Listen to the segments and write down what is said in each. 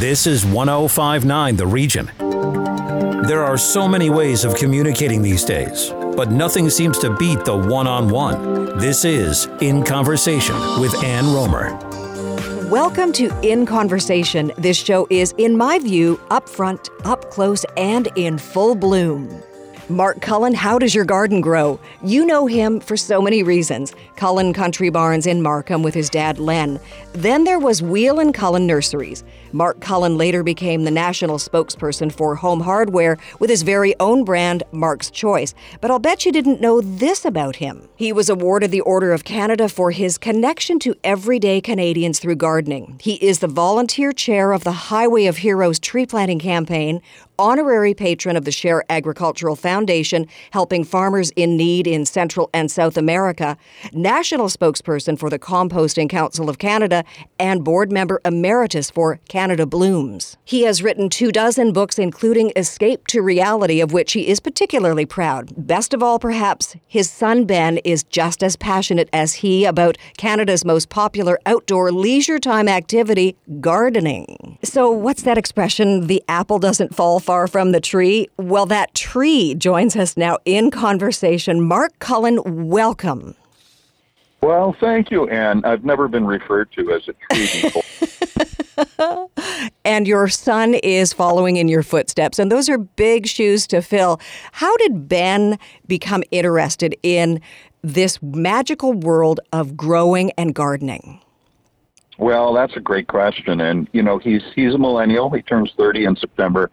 This is 1059 The Region. There are so many ways of communicating these days, but nothing seems to beat the one on one. This is In Conversation with Ann Romer. Welcome to In Conversation. This show is, in my view, up front, up close, and in full bloom. Mark Cullen, how does your garden grow? You know him for so many reasons. Cullen Country Barns in Markham with his dad Len. Then there was Weall and Cullen Nurseries. Mark Cullen later became the national spokesperson for home hardware with his very own brand, Mark's Choice. But I'll bet you didn't know this about him. He was awarded the Order of Canada for his connection to everyday Canadians through gardening. He is the volunteer chair of the Highway of Heroes tree planting campaign, honorary patron of the Share Agricultural Foundation, helping farmers in need in Central and South America, national spokesperson for the Composting Council of Canada, and board member emeritus for Canada Blooms. He has written two dozen books, including Escape to Reality, of which he is particularly proud. Best of all, perhaps, his son Ben is just as passionate as he about Canada's most popular outdoor leisure time activity, gardening. So, what's that expression? The apple doesn't fall far from the tree? Well, that tree joins us now in conversation. Mark Cullen, welcome. Well, thank you, Anne. I've never been referred to as a tree before. and your son is following in your footsteps, and those are big shoes to fill. How did Ben become interested in this magical world of growing and gardening? Well, that's a great question, and you know he's he's a millennial. He turns thirty in September,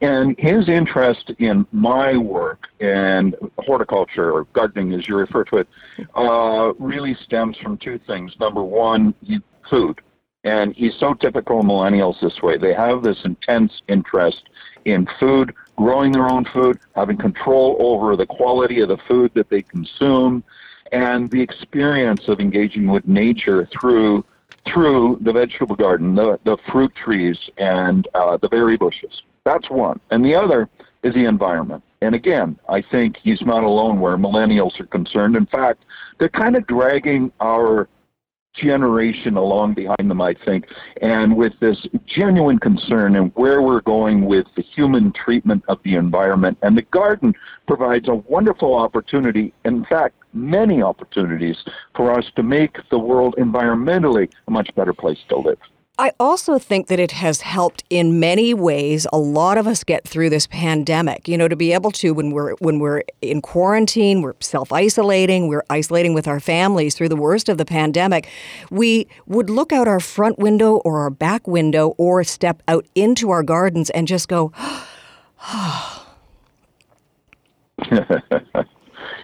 and his interest in my work and horticulture or gardening, as you refer to it, uh, really stems from two things. Number one, food, and he's so typical millennials this way. They have this intense interest in food, growing their own food, having control over the quality of the food that they consume, and the experience of engaging with nature through through the vegetable garden, the, the fruit trees, and uh, the berry bushes. That's one. And the other is the environment. And again, I think he's not alone where millennials are concerned. In fact, they're kind of dragging our generation along behind them, I think, and with this genuine concern and where we're going with the human treatment of the environment. And the garden provides a wonderful opportunity, in fact, many opportunities for us to make the world environmentally a much better place to live. I also think that it has helped in many ways a lot of us get through this pandemic. You know, to be able to when we're when we're in quarantine, we're self-isolating, we're isolating with our families through the worst of the pandemic, we would look out our front window or our back window or step out into our gardens and just go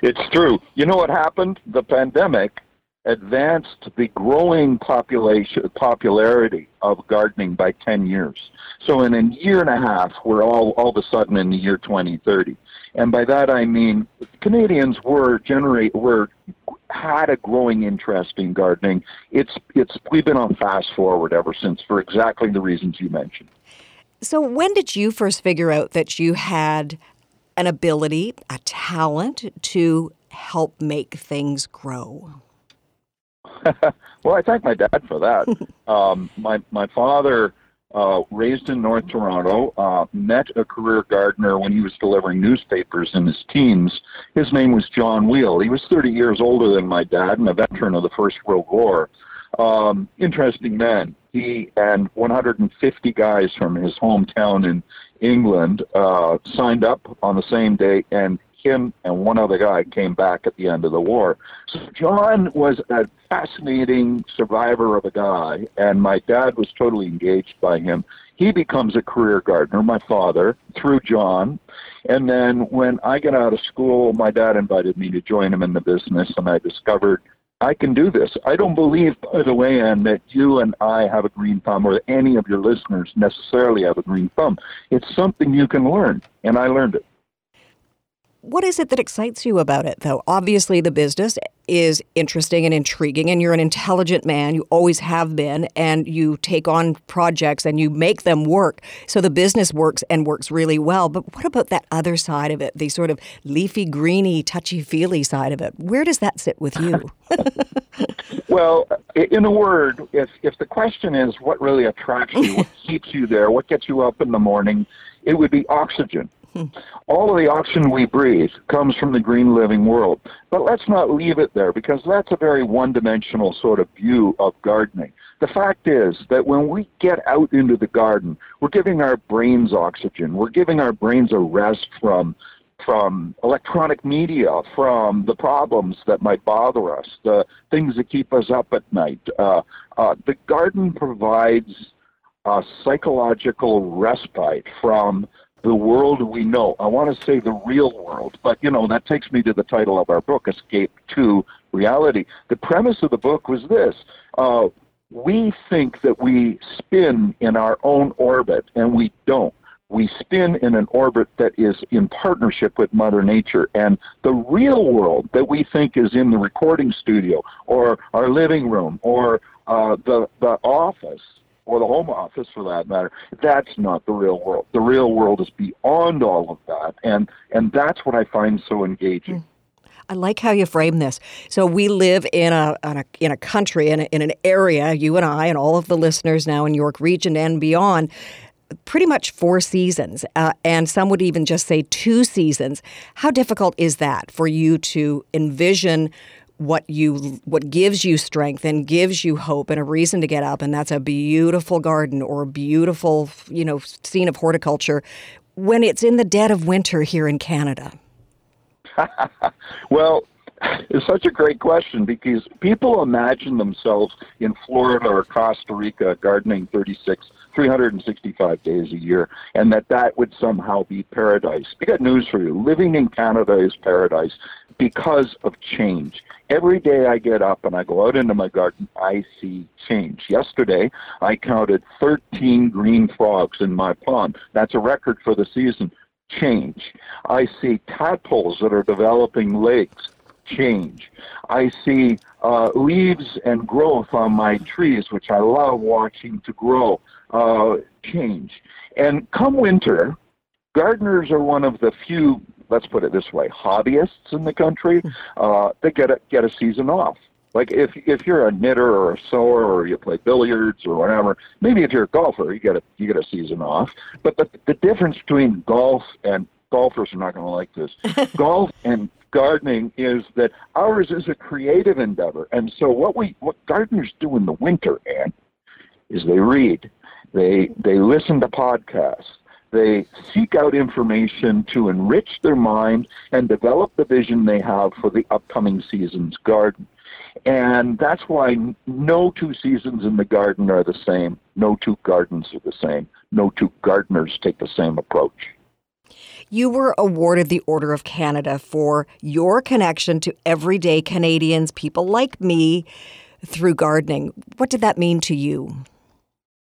It's true. You know what happened? The pandemic advanced the growing population popularity of gardening by 10 years. So in a year and a half, we're all all of a sudden in the year 2030, and by that I mean Canadians were generate were had a growing interest in gardening. It's it's we've been on fast forward ever since for exactly the reasons you mentioned. So when did you first figure out that you had an ability, a talent to help make things grow? well, I thank my dad for that. um, my my father, uh, raised in North Toronto, uh, met a career gardener when he was delivering newspapers in his teens. His name was John Weall. He was 30 years older than my dad and a veteran of the First World War. Um, interesting man. He and 150 guys from his hometown in England uh, signed up on the same day, and and one other guy came back at the end of the war. So John was a fascinating survivor of a guy, and my dad was totally engaged by him. He becomes a career gardener, my father, through John. And then when I got out of school, my dad invited me to join him in the business, and I discovered I can do this. I don't believe, by the way, Ann, that you and I have a green thumb or any of your listeners necessarily have a green thumb. It's something you can learn, and I learned it. What is it that excites you about it, though? Obviously, the business, is interesting and intriguing, and you're an intelligent man. You always have been, and you take on projects and you make them work. So the business works and works really well. But what about that other side of it, the sort of leafy, greeny, touchy feely side of it? Where does that sit with you? well, in a word, if, if the question is what really attracts you, what keeps you there, what gets you up in the morning, it would be oxygen. All of the oxygen we breathe comes from the green living world. But let's not leave it there because that's a very one dimensional sort of view of gardening. The fact is that when we get out into the garden, we're giving our brains oxygen. We're giving our brains a rest from from electronic media, from the problems that might bother us, the things that keep us up at night. Uh, uh, the garden provides a psychological respite from the world we know. I want to say the real world, but you know, that takes me to the title of our book, Escape to Reality. The premise of the book was this. Uh, we think that we spin in our own orbit, and we don't. We spin in an orbit that is in partnership with Mother Nature. And the real world that we think is in the recording studio or our living room or uh, the, the office or the home office for that matter. That's not the real world. The real world is beyond all of that, and and that's what I find so engaging. I like how you frame this. So we live in a, in a in a country in, a, in an area. You and I and all of the listeners now in York Region and beyond pretty much four seasons, uh, and some would even just say two seasons. How difficult is that for you to envision what you what gives you strength and gives you hope and a reason to get up and that's a beautiful garden or a beautiful you know scene of horticulture when it's in the dead of winter here in Canada well it's such a great question because people imagine themselves in Florida or Costa Rica gardening 36 365 days a year and that that would somehow be paradise. I got news for you. Living in Canada is paradise because of change. Every day I get up and I go out into my garden, I see change. Yesterday, I counted 13 green frogs in my pond. That's a record for the season. Change. I see tadpoles that are developing legs. Change. I see uh, leaves and growth on my trees, which I love watching to grow. Uh, change. And come winter, gardeners are one of the few let's put it this way, hobbyists in the country, hmm. uh, they get a, get a season off. Like if if you're a knitter or a sewer or you play billiards or whatever, maybe if you're a golfer, you get a you get a season off. But the the difference between golf and golfers are not going to like this. golf and gardening is that ours is a creative endeavor, and so what we what gardeners do in the winter, and is they read, they they listen to podcasts, they seek out information to enrich their mind and develop the vision they have for the upcoming season's garden. And that's why no two seasons in the garden are the same. No two gardens are the same. No two gardeners take the same approach. You were awarded the Order of Canada for your connection to everyday Canadians, people like me, through gardening. What did that mean to you?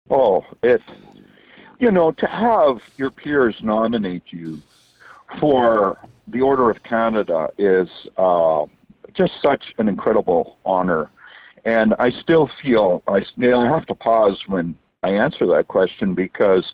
Oh, it's you know, to have your peers nominate you for the Order of Canada is uh, just such an incredible honor. And I still feel I, I have to pause when I answer that question because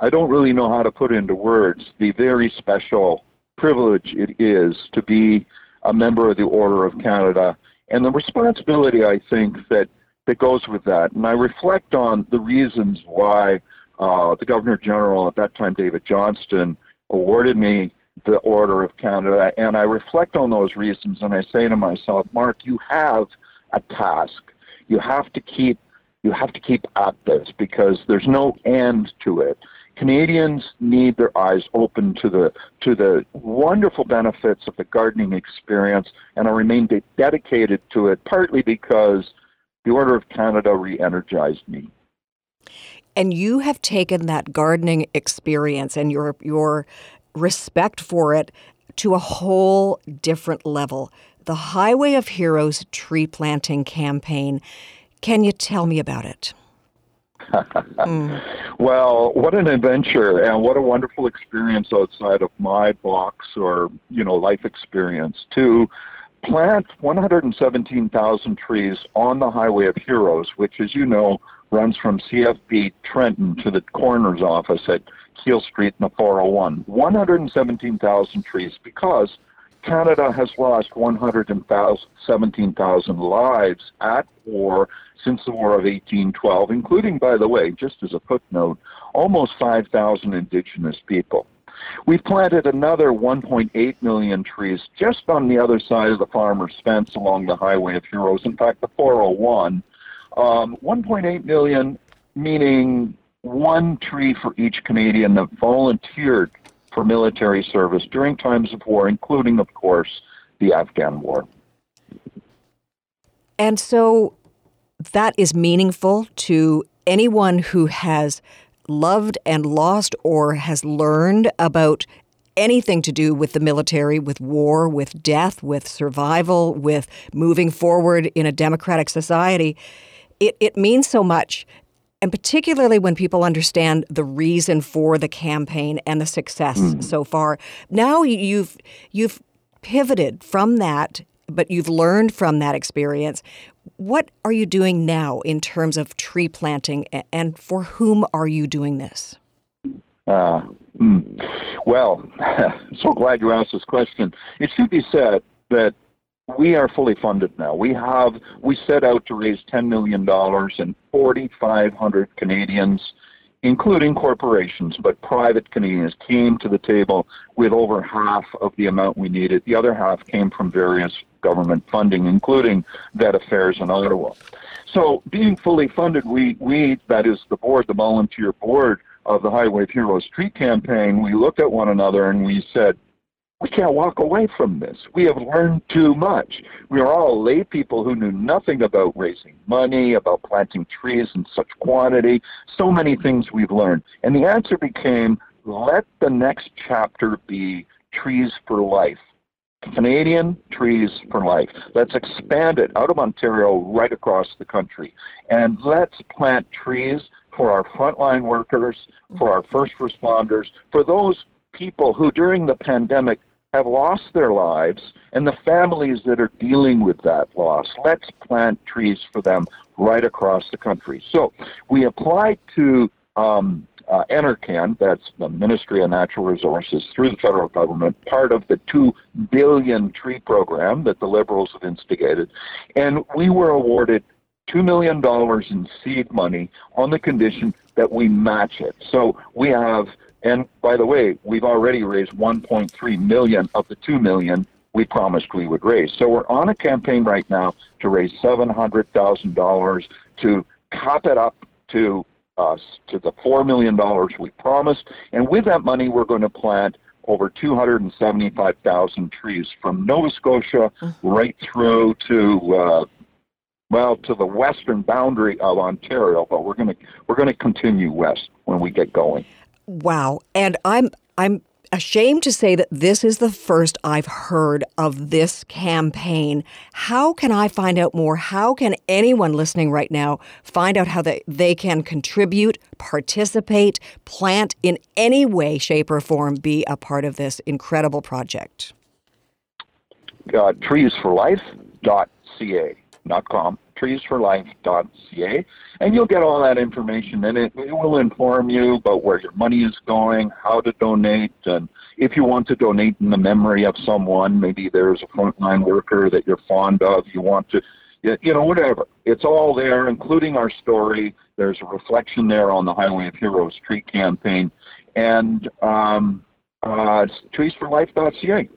I don't really know how to put into words the very special privilege it is to be a member of the Order of Canada and the responsibility I think that that goes with that. And I reflect on the reasons why uh, the Governor General at that time, David Johnston, awarded me the Order of Canada, and I reflect on those reasons, and I say to myself, Mark, you have a task. You have to keep you have to keep at this because there's no end to it. Canadians need their eyes open to the to the wonderful benefits of the gardening experience, and I remain de- dedicated to it. Partly because the Order of Canada re-energized me and you have taken that gardening experience and your your respect for it to a whole different level. The Highway of Heroes tree planting campaign. Can you tell me about it? mm. Well, what an adventure and what a wonderful experience outside of my box or, you know, life experience to plant 117,000 trees on the Highway of Heroes, which, as you know, runs from CFB Trenton to the coroner's office at Keele Street in the 401. 117,000 trees because Canada has lost 117,000 lives at war since the War of 1812, including, by the way, just as a footnote, almost 5,000 Indigenous people. We've planted another 1.8 million trees just on the other side of the farmer's fence along the Highway of Heroes. In fact, the 401. Um, 1.8 million, meaning one tree for each Canadian that volunteered for military service during times of war, including, of course, the Afghan War. And so that is meaningful to anyone who has loved and lost or has learned about anything to do with the military, with war, with death, with survival, with moving forward in a democratic society. It, it means so much. And particularly when people understand the reason for the campaign and the success mm. so far. Now you've you've pivoted from that, but you've learned from that experience. What are you doing now in terms of tree planting, and for whom are you doing this? Uh, well, so glad you asked this question. It should be said that we are fully funded now. We have we set out to raise ten million dollars, and forty five hundred Canadians, including corporations, but private Canadians, came to the table with over half of the amount we needed. The other half came from various government funding, including Vet Affairs in Ottawa. So, being fully funded, we, we that is the board, the volunteer board of the Highway Heroes Tree Campaign, we looked at one another and we said, we can't walk away from this. We have learned too much. We are all lay people who knew nothing about raising money, about planting trees in such quantity, so many things we've learned. And the answer became let the next chapter be trees for life. Canadian Trees for Life. Let's expand it out of Ontario right across the country. And let's plant trees for our frontline workers, for our first responders, for those people who during the pandemic have lost their lives and the families that are dealing with that loss. Let's plant trees for them right across the country. So we applied to um, uh, NRCan, that's the Ministry of Natural Resources, through the federal government, part of the two billion tree program that the Liberals have instigated, and we were awarded $2 million in seed money on the condition that we match it. So we have, and by the way, we've already raised 1.3 million of the 2 million we promised we would raise. So we're on a campaign right now to raise $700,000 to cap it up to us to the $4 million we promised. And with that money, we're going to plant over 275,000 trees from Nova Scotia mm-hmm. right through to uh, well to the western boundary of Ontario. But we're going to we're going to continue west when we get going. Wow! And I'm I'm ashamed to say that this is the first I've heard of this campaign. How can I find out more? How can anyone listening right now find out how they, they can contribute, participate, plant in any way, shape, or form, be a part of this incredible project? Uh, treesforlife.ca, not com treesforlife.ca, and you'll get all that information, and it, it will inform you about where your money is going, how to donate, and if you want to donate in the memory of someone, maybe there's a frontline worker that you're fond of, you want to, you know, whatever. It's all there, including our story. There's a reflection there on the Highway of Heroes tree campaign, and um, uh, treesforlife.ca.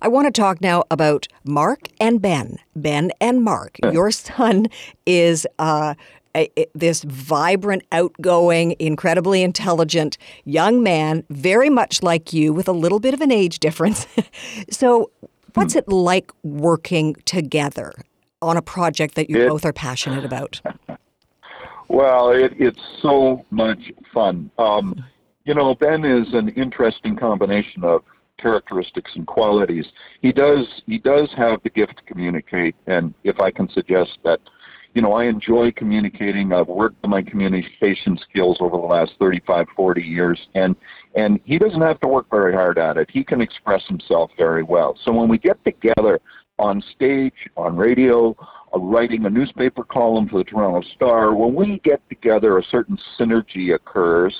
I want to talk now about Mark and Ben. Ben and Mark. Your son is uh, a, a, this vibrant, outgoing, incredibly intelligent young man, very much like you, with a little bit of an age difference. so, what's hmm. it like working together on a project that you it, both are passionate about? well, it, it's so much fun. Um, you know, Ben is an interesting combination of characteristics and qualities. He does he does have the gift to communicate, and if I can suggest that, you know, I enjoy communicating. I've worked on my communication skills over the last 35, 40 years, and and he doesn't have to work very hard at it. He can express himself very well. So when we get together on stage, on radio, uh, writing a newspaper column for the Toronto Star. When we get together, a certain synergy occurs.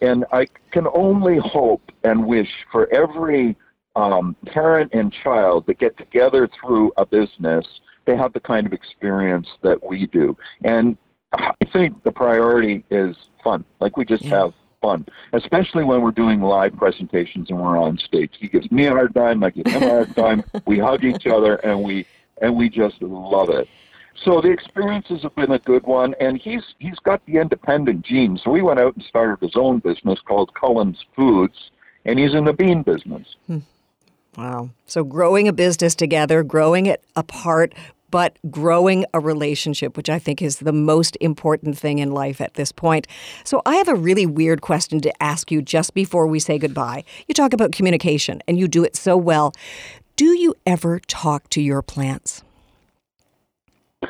And I can only hope and wish for every um, parent and child that get together through a business, they have the kind of experience that we do. And I think the priority is fun. Like we just yeah. have fun, especially when we're doing live presentations and we're on stage. He gives me a hard time, I give him a hard time. we hug each other and we and we just love it. So the experiences have been a good one, and he's he's got the independent gene. So he went out and started his own business called Cullen's Foods, and he's in the bean business. Hmm. Wow. So growing a business together, growing it apart, but growing a relationship, which I think is the most important thing in life at this point. So, I have a really weird question to ask you just before we say goodbye. You talk about communication and you do it so well. Do you ever talk to your plants?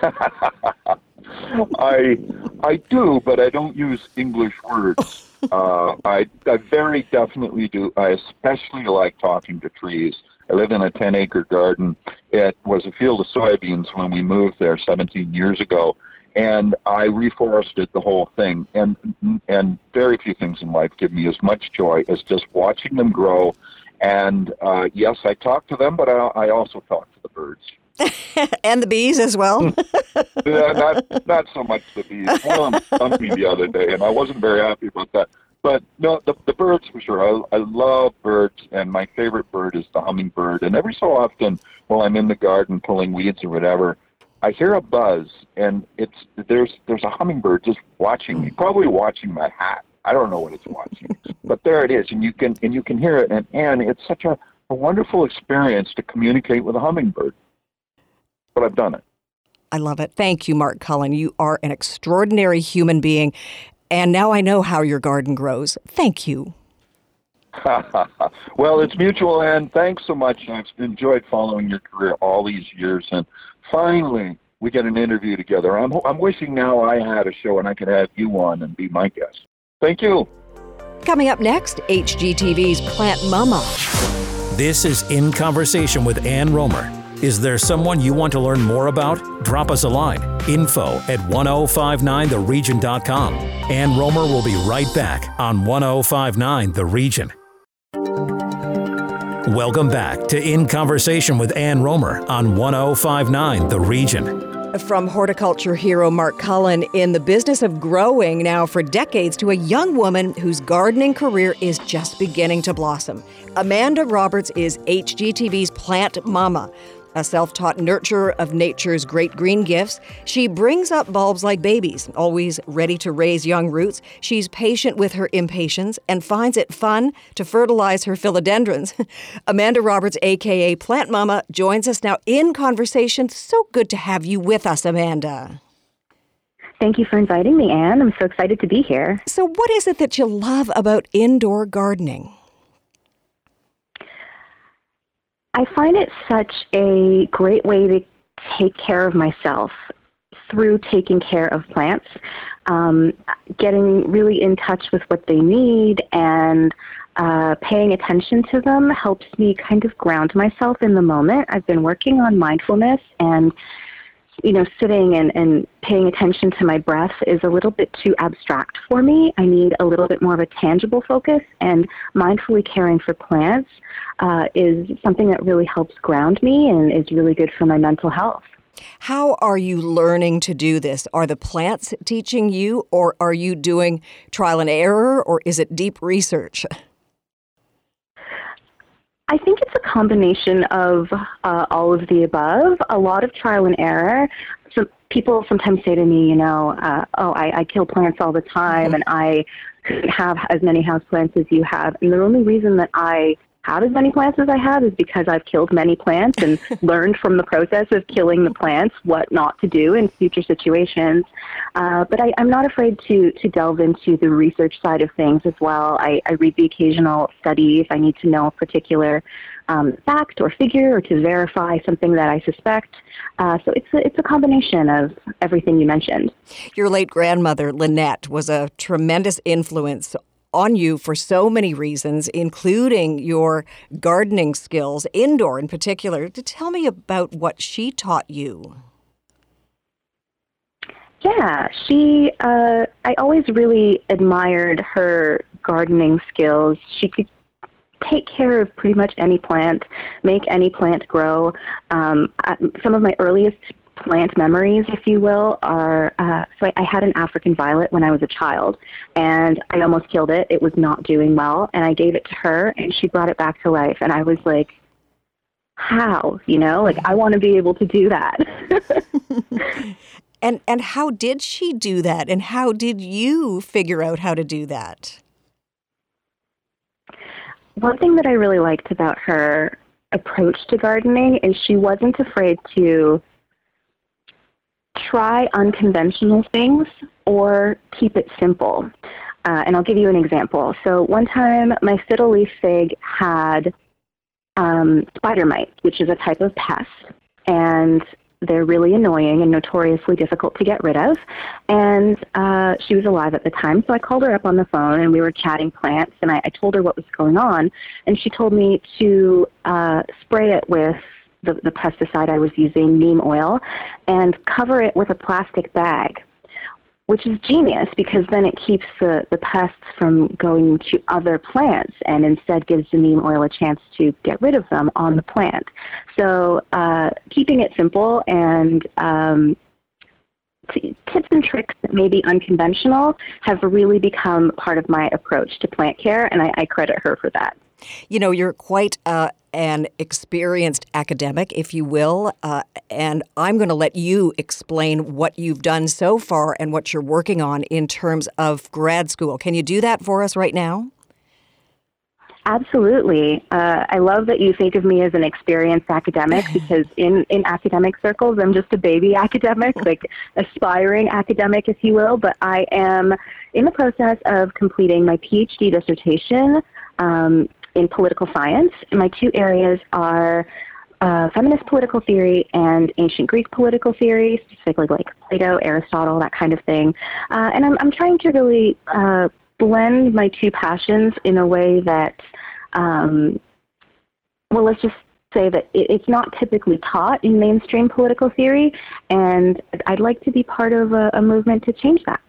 I I do, but I don't use English words. Uh, I I very definitely do. I especially like talking to trees. I live in a 10 acre garden. It was a field of soybeans when we moved there 17 years ago. And I reforested the whole thing. And, and very few things in life give me as much joy as just watching them grow. And uh, yes, I talk to them, but I, I also talk to the birds. and the bees as well. Hmm. yeah, not not so much the bees. One of them stung me the other day, and I wasn't very happy about that. But no, the, the birds for sure. I, I love birds, and my favorite bird is the hummingbird. And every so often, while I'm in the garden pulling weeds or whatever, I hear a buzz, and it's there's there's a hummingbird just watching me, probably watching my hat. I don't know what it's watching, but there it is, and you can and you can hear it, and and it's such a, a wonderful experience to communicate with a hummingbird. But I've done it. I love it. Thank you, Mark Cullen. You are an extraordinary human being, and now I know how your garden grows. Thank you. well, it's mutual, and thanks so much. I've enjoyed following your career all these years, and finally, we get an interview together. I'm, I'm wishing now I had a show and I could have you on and be my guest. Thank you. Coming up next, HGTV's Plant Mama. This is In Conversation with Ann Romer. Is there someone you want to learn more about? Drop us a line. Info at 1059theregion.com. Ann Romer will be right back on 1059 The Region. Welcome back to In Conversation with Ann Romer on 1059 The Region. From horticulture hero Mark Cullen in the business of growing now for decades to a young woman whose gardening career is just beginning to blossom. Amanda Roberts is HGTV's plant mama. A self taught nurturer of nature's great green gifts, she brings up bulbs like babies, always ready to raise young roots. She's patient with her impatience and finds it fun to fertilize her philodendrons. Amanda Roberts, aka Plant Mama, joins us now in conversation. So good to have you with us, Amanda. Thank you for inviting me, Anne. I'm so excited to be here. So, what is it that you love about indoor gardening? I find it such a great way to take care of myself through taking care of plants, um, getting really in touch with what they need and uh, paying attention to them helps me kind of ground myself in the moment. I've been working on mindfulness and you know, sitting and, and paying attention to my breath is a little bit too abstract for me. I need a little bit more of a tangible focus, and mindfully caring for plants uh, is something that really helps ground me and is really good for my mental health. How are you learning to do this? Are the plants teaching you, or are you doing trial and error, or is it deep research? I think it's a combination of uh, all of the above. A lot of trial and error. So people sometimes say to me, you know, uh, oh, I, I kill plants all the time, mm-hmm. and I couldn't have as many house plants as you have. And the only reason that I have as many plants as I have is because I've killed many plants and learned from the process of killing the plants what not to do in future situations. Uh, but I, am not afraid to, to delve into the research side of things as well. I, I read the occasional study if I need to know a particular um, fact or figure or to verify something that I suspect. Uh, so it's a, it's a combination of everything you mentioned. Your late grandmother, Lynette, was a tremendous influence on you for so many reasons, including your gardening skills, indoor in particular. To tell me about what she taught you. Yeah, she. Uh, I always really admired her gardening skills. She could take care of pretty much any plant, make any plant grow. Um, some of my earliest plant memories, if you will, are uh, so I, I had an African violet when I was a child, and I almost killed it. It was not doing well, and I gave it to her, and she brought it back to life, and I was like, how? You know, like I want to be able to do that. and and how did she do that? And how did you figure out how to do that? One thing that I really liked about her approach to gardening is she wasn't afraid to try unconventional things or keep it simple. Uh, and I'll give you an example. So one time, my fiddle leaf fig had um, spider mites, which is a type of pest, and they're really annoying and notoriously difficult to get rid of. And uh, she was alive at the time, so I called her up on the phone and we were chatting plants. And I, I told her what was going on, and she told me to uh, spray it with the, the pesticide I was using, neem oil, and cover it with a plastic bag, which is genius because then it keeps the, the pests from going to other plants and instead gives the neem oil a chance to get rid of them on the plant. So uh, keeping it simple and um, tips and tricks that may be unconventional have really become part of my approach to plant care, and I, I credit her for that. You know, you're quite uh, an experienced academic, if you will, uh, and I'm going to let you explain what you've done so far and what you're working on in terms of grad school. Can you do that for us right now? Absolutely. Uh, I love that you think of me as an experienced academic because in, in academic circles, I'm just a baby academic, like aspiring academic, if you will. But I am in the process of completing my PhD dissertation um, in political science. My two areas are uh, feminist political theory and ancient Greek political theory, specifically like Plato, Aristotle, that kind of thing. Uh, and I'm, I'm trying to really uh, blend my two passions in a way that, um, well, let's just say that it, it's not typically taught in mainstream political theory, and I'd like to be part of a, a movement to change that.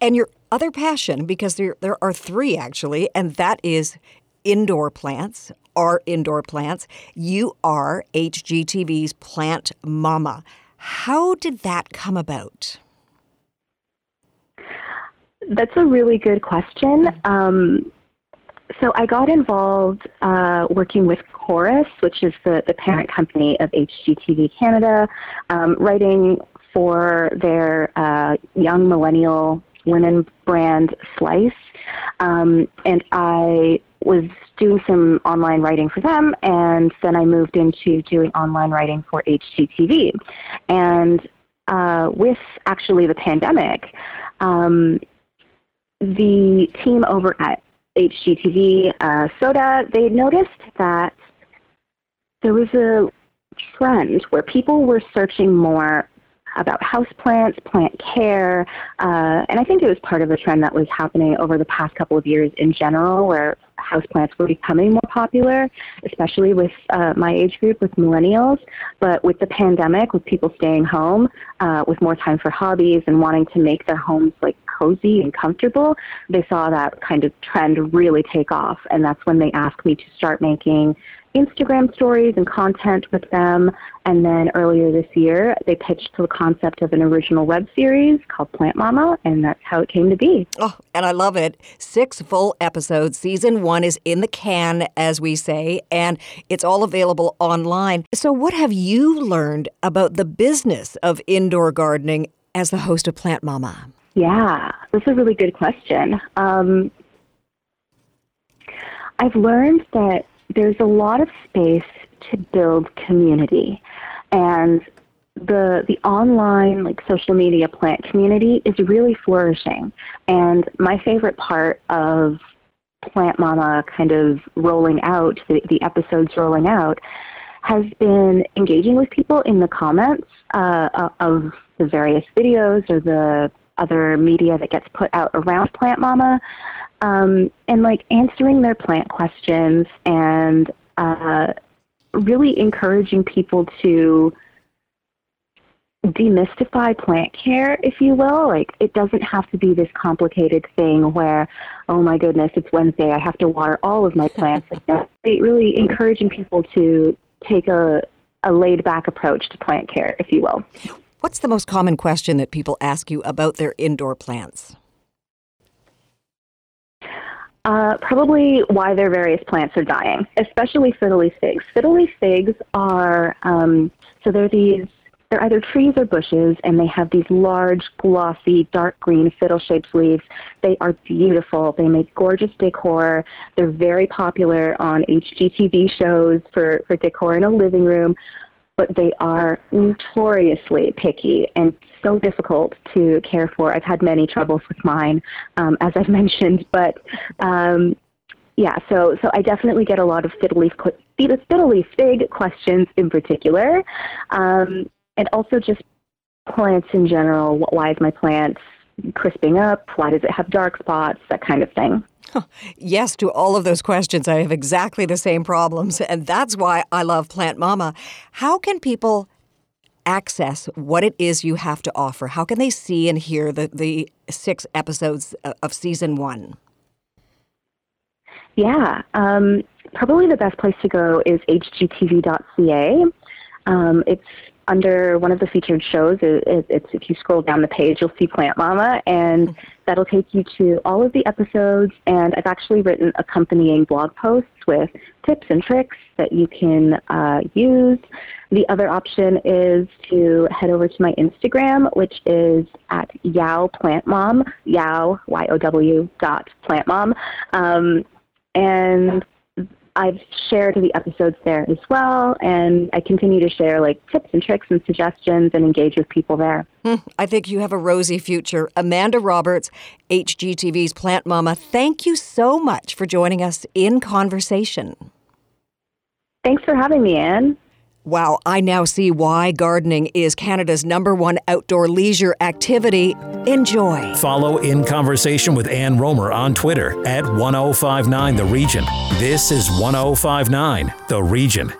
And your other passion, because there, there are three actually, and that is indoor plants are indoor plants. You are HGTV's plant mama. How did that come about? That's a really good question. Um, so I got involved uh, working with Corus, which is the, the parent company of HGTV Canada, um, writing for their uh, young millennial women brand Slice. Um, and I was doing some online writing for them, and then I moved into doing online writing for HGTV. And uh, with actually the pandemic, um, the team over at HGTV uh, Soda, they noticed that there was a trend where people were searching more about houseplants, plant care, uh, and I think it was part of a trend that was happening over the past couple of years in general, where houseplants were becoming more popular, especially with uh, my age group, with millennials. But with the pandemic, with people staying home, uh, with more time for hobbies and wanting to make their homes like cozy and comfortable, they saw that kind of trend really take off. And that's when they asked me to start making Instagram stories and content with them. And then earlier this year, they pitched the concept of an original web series called Plant Mama, and that's how it came to be. Oh, and I love it. Six full episodes. Season one is in the can, as we say, and it's all available online. So, what have you learned about the business of indoor gardening as the host of Plant Mama? Yeah, that's a really good question. Um, I've learned that there's a lot of space to build community. And the the online like social media plant community is really flourishing. And my favorite part of Plant Mama kind of rolling out, the, the episodes rolling out, has been engaging with people in the comments uh, of the various videos or the other media that gets put out around Plant Mama um, and like answering their plant questions and uh, really encouraging people to demystify plant care, if you will. Like, it doesn't have to be this complicated thing where, oh my goodness, it's Wednesday, I have to water all of my plants. like, really encouraging people to take a, a laid back approach to plant care, if you will. What's the most common question that people ask you about their indoor plants? Uh, probably why their various plants are dying, especially fiddle leaf figs. Fiddle leaf figs are um, so they're these they're either trees or bushes, and they have these large, glossy, dark green fiddle-shaped leaves. They are beautiful. They make gorgeous decor. They're very popular on HGTV shows for for decor in a living room but they are notoriously picky and so difficult to care for. I've had many troubles with mine, um, as I've mentioned, but um, yeah, so so I definitely get a lot of fiddly fiddle leaf fig questions in particular, um, and also just plants in general. Why is my plant crisping up? Why does it have dark spots? That kind of thing. Yes, to all of those questions. I have exactly the same problems. And that's why I love Plant Mama. How can people access what it is you have to offer? How can they see and hear the, the six episodes of season one? Yeah, um, probably the best place to go is hgtv.ca. Um, it's under one of the featured shows, it, it's if you scroll down the page, you'll see Plant Mama, and mm-hmm. that'll take you to all of the episodes. And I've actually written accompanying blog posts with tips and tricks that you can uh, use. The other option is to head over to my Instagram, which is at Yow Plant Mom, Yow Y O W dot Plant Mom, um, and I've shared the episodes there as well, and I continue to share like tips and tricks and suggestions and engage with people there. Hmm, I think you have a rosy future. Amanda Roberts, HGTV's Plant Mama, thank you so much for joining us in conversation. Thanks for having me, Anne. Wow, I now see why gardening is Canada's number one outdoor leisure activity. Enjoy. Follow In Conversation with Ann Romer on Twitter at 1059 The Region. This is 1059 The Region.